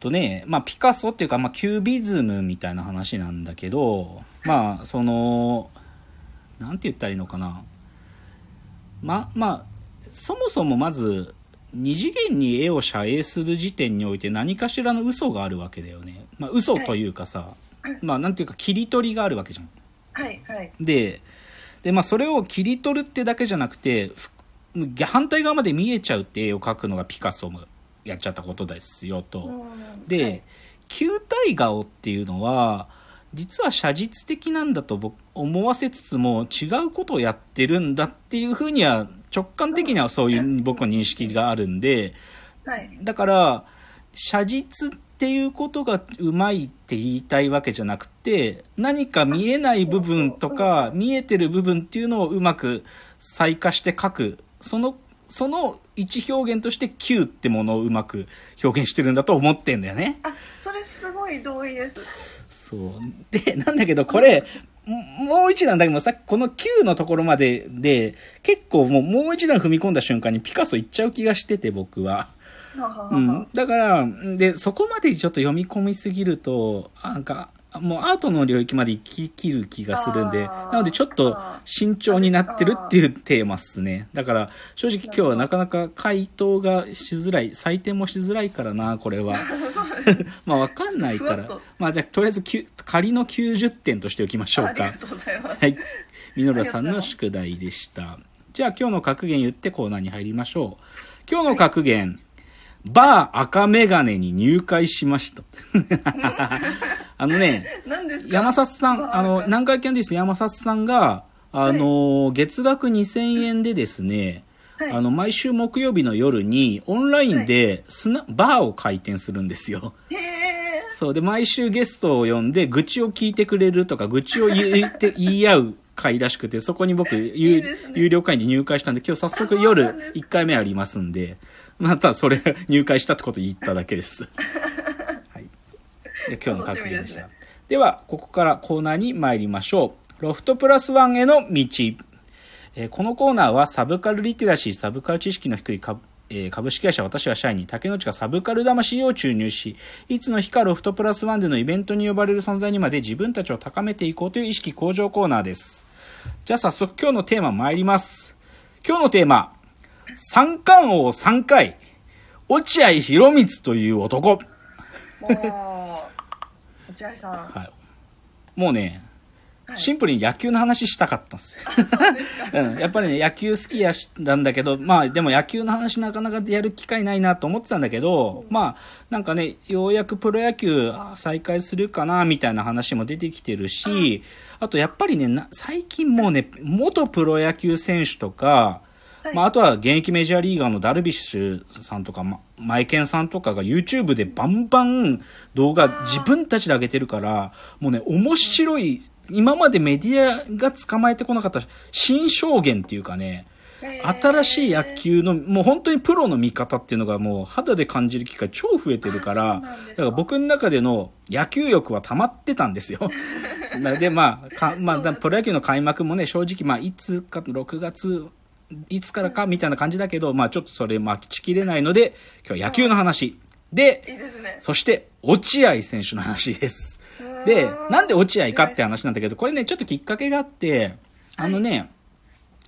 とね、まあ、ピカソっていうか、まあ、キュービズムみたいな話なんだけど、まあ、その、なんて言ったらいいのかな。ま、まあ、そもそもまず、二次元に絵を写影する時点において何かしらの嘘があるわけだよね。まあ、嘘というかさ、まあ、なんていうか切り取りがあるわけじゃん。はいはいで、で、まあ、それを切り取るってだけじゃなくて、ふ反対側まで見えちゃうって絵を描くのがピカソもやっちゃったことですよと。うん。で、はい。球体顔っていうのは実は写実的なんだと僕思わせつつも違うことをやってるんだっていうふうには直感的にはそういう僕の認識があるんではい。だから写実っていうことがうまいって言いたいわけじゃなくて何か見えない部分とか見えてる部分っていうのをうまく細化して描く。そのその一表現として球ってものをうまく表現してるんだと思ってんだよね。あそれすごい同意ですそう。で、なんだけど、これ、ももう一段だけどさこの9のところまでで、結構もうもう一段踏み込んだ瞬間にピカソいっちゃう気がしてて、僕はうん。だから、で、そこまでちょっと読み込みすぎると、なんか、もうアートの領域まで行き切る気がするんで、なのでちょっと慎重になってるっていうテーマっすね。だから、正直今日はなかなか回答がしづらい、採点もしづらいからな、これは。まあわかんないから。まあじゃあとりあえず仮の90点としておきましょうかありが。とうございますはい。ミノルさんの宿題でした。じゃあ今日の格言言ってコーナーに入りましょう。今日の格言、バー赤メガネに入会しました。あのね、山里さん、あの、赤。南海キャンディース山里さんが、あの、月額2000円でですね、はい。あの、毎週木曜日の夜にオンラインでスナ、バーを開店するんですよ。そう。で、毎週ゲストを呼んで、愚痴を聞いてくれるとか、愚痴を言って、言い合う会らしくて、そこに僕、有いいね。有料会員で入会したんで、今日早速夜なんです1回目ありますんで、またそれ、入会したってこと言っただけです。はい。で今日の格言でした。楽しでは、ここからコーナーに参りましょう。ロフトプラスワンへの道。えーこのコーナーはサブカルリテラシー、サブカル知識の低い株,、えー株式会社私は社員に竹之内がサブカル魂を注入し、いつの日かロフトプラスワンでのイベントに呼ばれる存在にまで自分たちを高めていこうという意識向上コーナーです。じゃあ早速今日のテーマ参ります。今日のテーマ、三冠王3回、落合博満という男。もう落合さんはい。もうね、はいシンプルに野球の話したかったんですよ。やっぱりね、野球好きやし、なんだけど、まあでも野球の話なかなかやる機会ないなと思ってたんだけど、まあなんかね、ようやくプロ野球あ再開するかな、みたいな話も出てきてるし、あとやっぱりね、な最近もうね、元プロ野球選手とか、はい。まああとは現役メジャーリーガーのダルビッシュさんとか、ま、マイケンさんとかが YouTube でバンバン動画自分たちで上げてるから、もうね、面白い、今までメディアが捕まえてこなかった新証言っていうかね、新しい野球の、もう本当にプロの見方っていうのがもう肌で感じる機会超増えてるから、だから僕の中での野球欲は溜まってたんですよ。でまあ、かまあ、だプロ野球の開幕もね、正直まあ、いつか、6月、いつからかみたいな感じだけど、まあちょっとそれ待ちきれないので、今日は野球の話。で、いいですねそして、落合選手の話です。でなんで落合かって話なんだけど、これね、ちょっときっかけがあって、あのね、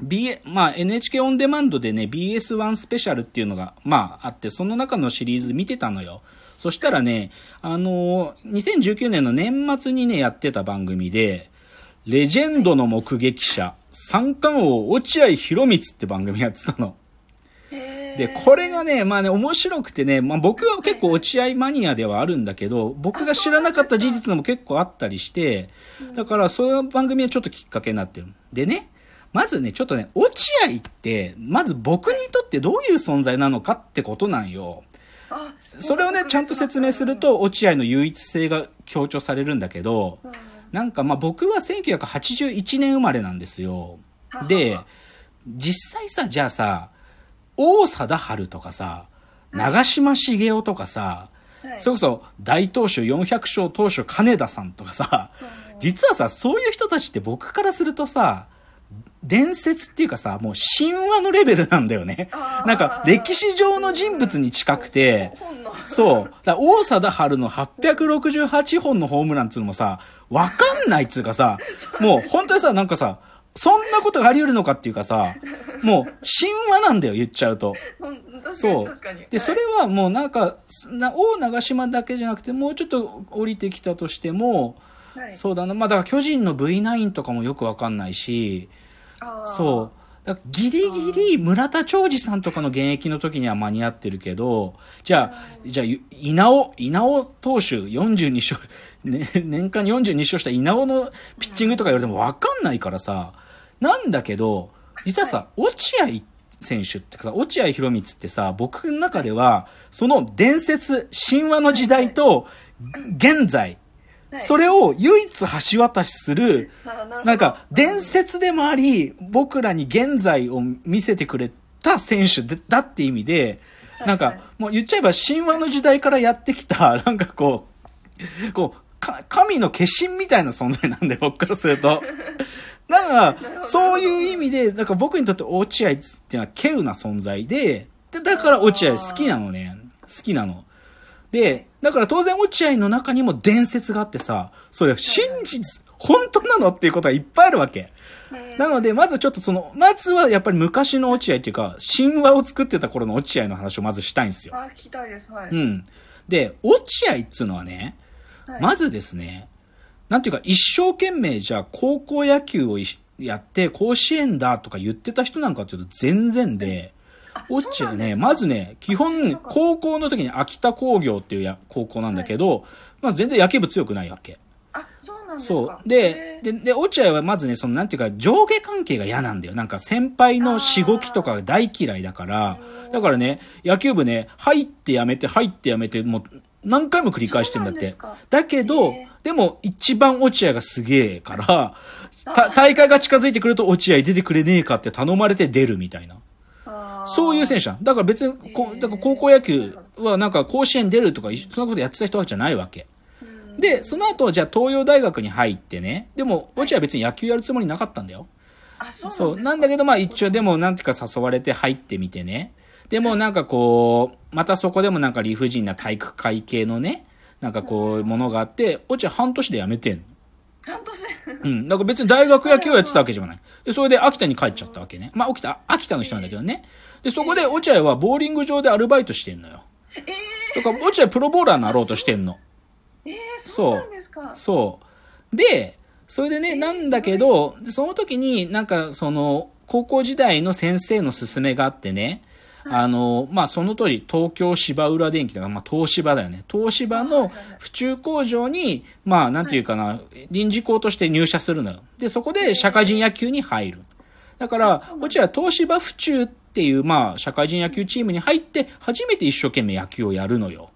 B、まあ NHK オンデマンドでね、BS1 スペシャルっていうのが、まああって、その中のシリーズ見てたのよ。そしたらね、あのー、2019年の年末にね、やってた番組で、レジェンドの目撃者、三冠王落合博満って番組やってたの。で、これがね、まあね、面白くてね、まあ僕は結構落合マニアではあるんだけど、僕が知らなかった事実も結構あったりして、だからそういう番組はちょっときっかけになってる。でね、まずね、ちょっとね、落合って、まず僕にとってどういう存在なのかってことなんよ。あそれをね、ちゃんと説明すると、落合の唯一性が強調されるんだけど、うんなんかまあ僕は1981年生まれなんですよ。で、実際さ、じゃあさ、王貞治とかさ、長嶋茂雄とかさ、はいそれこそ大投手400勝投手金田さんとかさ、実はさ、そういう人たちって僕からするとさ、伝説っていうかさ、もう神話のレベルなんだよね。なんか、歴史上の人物に近くて。そう。だから大貞治の868本のホームランっつうのもさ、わかんないっつうかさ、もう本当にさ、なんかさ、そんなことがあり得るのかっていうかさ、もう神話なんだよ、言っちゃうと。そう。で、それはもうなんか、な大長島だけじゃなくて、もうちょっと降りてきたとしても、はい、はい、そうだな。まあだから巨人の V9 とかもよくわかんないし、そう。だギリギリ村田兆治さんとかの現役の時には間に合ってるけど、じゃあ、じゃあ、稲尾、稲尾投手42勝、ね、年間42勝した稲尾のピッチングとか言われてもわかんないからさ、なんだけど、実はさ、落合選手ってかさ、落合博満ってさ、僕の中では、その伝説、神話の時代と、現在、はいそれを唯一橋渡しする、なんか、伝説でもあり、僕らに現在を見せてくれた選手でだって意味で、なんかはい、もう言っちゃえば神話の時代からやってきた、なんかこう、こう、か神の化身みたいな存在なんで、僕からすると。だから、そういう意味で、だから僕にとって落合っていうのは稀有な存在で、でだから落合好きなのね。好きなの。で、だから当然落合の中にも伝説があってさ、それ真実、本当なのっていうことがいっぱいあるわけ。うんなので、まずちょっとその、まずはやっぱり昔の落合っていうか、神話を作ってた頃の落合の話をまずしたいんですよ。あ、聞きたいです。はい。うん。で、落合っつうのはね、はいまずですね、なんていうか、一生懸命じゃあ高校野球をいやって甲子園だとか言ってた人なんかっていうと全然で、あ落合ね、そうなんですかまずね、基本高校の時に秋田工業っていうや高校なんだけど、まあ全然野球部強くないわけ。あ、そうなんですそか。う。でで、で、落合はまずね、そのなんていうか、上下関係が嫌なんだよ。なんか先輩のしごきとかが大嫌いだから、だからね、野球部ね、入ってやめて、入ってやめて、もう何回も繰り返してんだって。だけどでも一番落合がすげえから、た大会が近づいてくると落合出てくれねえかって頼まれて出るみたいな。そういう選手なん。だから別に、こうだから高校野球はなんか甲子園出るとか、そんなことやってた人じゃないわけ。うんで、その後、じゃあ東洋大学に入ってね。でも、落合は別に野球やるつもりなかったんだよ。あ、そうなんそう。なんだけど、まあ一応でも、なんていうか誘われて入ってみてね。でもなんかこう、またそこでもなんか理不尽な体育会系のね、なんかこう、ものがあって、落合半年で辞めてんの。半年。うん。だから別に大学野球をやってたわけじゃない。で、それで秋田に帰っちゃったわけね。まあ、秋田、秋田の人なんだけどね。で、そこで落合はボーリング場でアルバイトしてんのよ。えー、だから落合プロボーラーになろうとしてんの。えー、そうなんですか。そう。で、それでね、なんだけど、でその時になんかその、高校時代の先生の勧めがあってね、あの、まあ、その当時、東京芝浦電機だから、まあ、東芝だよね。東芝の府中工場に、まあ、なんていうかな、臨時校として入社するのよ。で、そこで社会人野球に入る。だから、こっちは東芝府中っていう、まあ、社会人野球チームに入って、初めて一生懸命野球をやるのよ。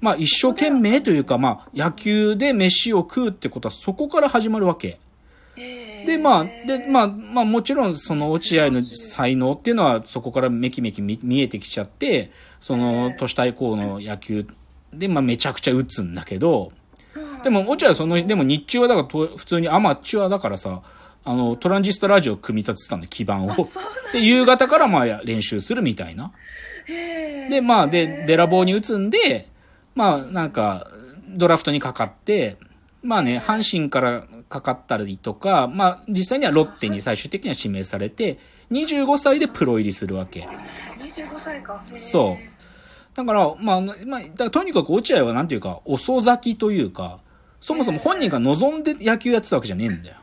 まあ一生懸命というか、まあ野球で飯を食うってことはそこから始まるわけ。えー、で、まあ、で、まあ、まあもちろんその落合の才能っていうのはそこからめきめき見見えてきちゃって、その都市対抗の野球で、まあめちゃくちゃ打つんだけど、でも落合はその、でも日中はだからと普通にアマチュアだからさ、あの、トランジスタラジオ組み立ててたんで、基盤を。で、夕方からまあや練習するみたいな。で、まあ、で、べらぼうに打つんで、まあ、なんか、ドラフトにかかって、まあね、阪神からかかったりとか、まあ、実際にはロッテに最終的には指名されて、25歳でプロ入りするわけ。25歳か。そうだから、まあ、まあ、とにかく落合はなんていうか、遅咲きというか、そもそも本人が望んで野球やってたわけじゃねえんだよ。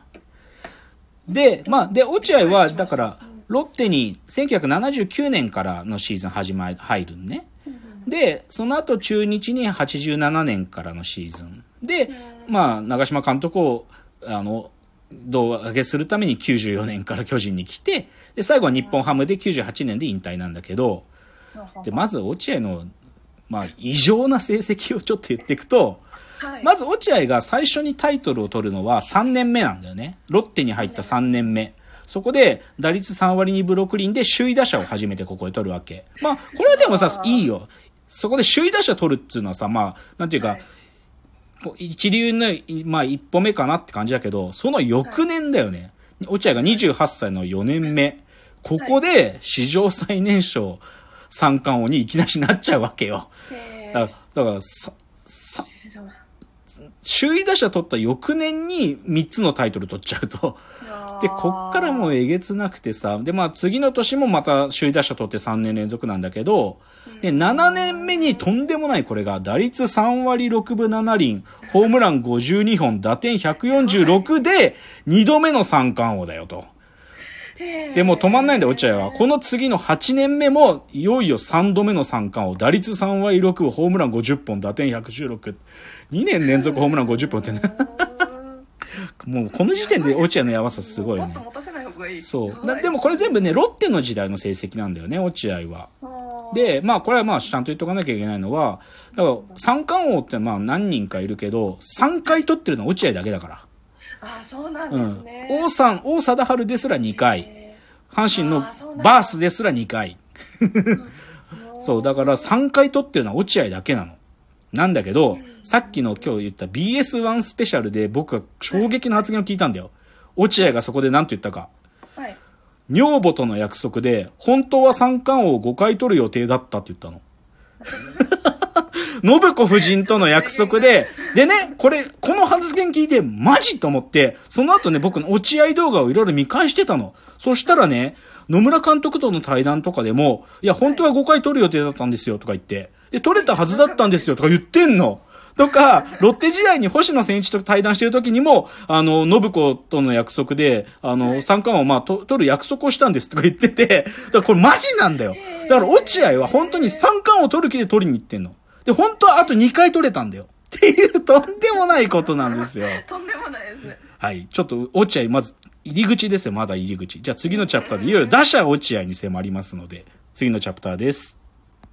で、まあ、で、落合は、だから、ロッテに1979年からのシーズン始まり、入るのね。で、その後中日に87年からのシーズン。で、まあ、長嶋監督を、あの、胴上げするために94年から巨人に来て、で、最後は日本ハムで98年で引退なんだけど、で、まず落合の、まあ、異常な成績をちょっと言っていくと、はい、まず落合が最初にタイトルを取るのは3年目なんだよね。ロッテに入った3年目。そこで打率3割2分6厘で首位打者を初めてここで取るわけ。まあ、これはでもさ、いいよ。そこで首位打者取るっていうのはさ、まあ、なんていうか、はい一流の、まあ、一歩目かなって感じだけど、その翌年だよね。落合が28歳の4年目。ここで史上最年少三冠王にいきなりなっちゃうわけよ。えだから、だからさ、さ、首位打者取った翌年に3つのタイトル取っちゃうと。で、こっからもうえげつなくてさ、で、まあ次の年もまた首位打者取って3年連続なんだけど、で、7年目にとんでもないこれが、打率3割6分7厘、ホームラン52本、打点146で、2度目の三冠王だよと。で、もう止まんないんだよ、落合は。この次の8年目も、いよいよ3度目の三冠王。打率3割6分、ホームラン50本、打点116。2年連続ホームラン50本ってね。もうこの時点で落合のやばさすごいねもっと。持たせない方がいい。そう。だでもこれ全部ね、ロッテの時代の成績なんだよね、落合は。で、まあこれはまあちゃんと言っとかなきゃいけないのは、だから三冠王ってまあ何人かいるけど、3回取ってるのは落合だけだから。あー、そうなんでうんすね。。王さん、王貞治ですら2回。え阪神のバースですら2回。ー そう、だから3回取ってるのは落合だけなの。なんだけど、さっきの今日言った BS1 スペシャルで僕は衝撃の発言を聞いたんだよ。落合がそこで何と言ったか。はい。女房との約束で、本当は三冠王5回取る予定だったって言ったの。信子夫人との約束で、でね、これ、この発言聞いて、マジと思って、その後ね、僕の落合動画をいろいろ見返してたの。そしたらね、野村監督との対談とかでも、いや、本当は5回取る予定だったんですよ、とか言って。で、取れたはずだったんですよ、とか言ってんの。とか、ロッテ時代に星野千一と対談してる時にも、あの、信子との約束で、あの、三冠をまあ、と取る約束をしたんですとか言ってて、だからこれマジなんだよ。だから落合は本当に三冠を取る気で取りに行ってんの。で、本当はあと2回取れたんだよ。っていうとんでもないことなんですよ。とんでもないですね。はい。ちょっと、落合、まず、入り口ですよ。まだ入り口。じゃあ次のチャプターで、いよいよ打者落合に迫りますので、次のチャプターです。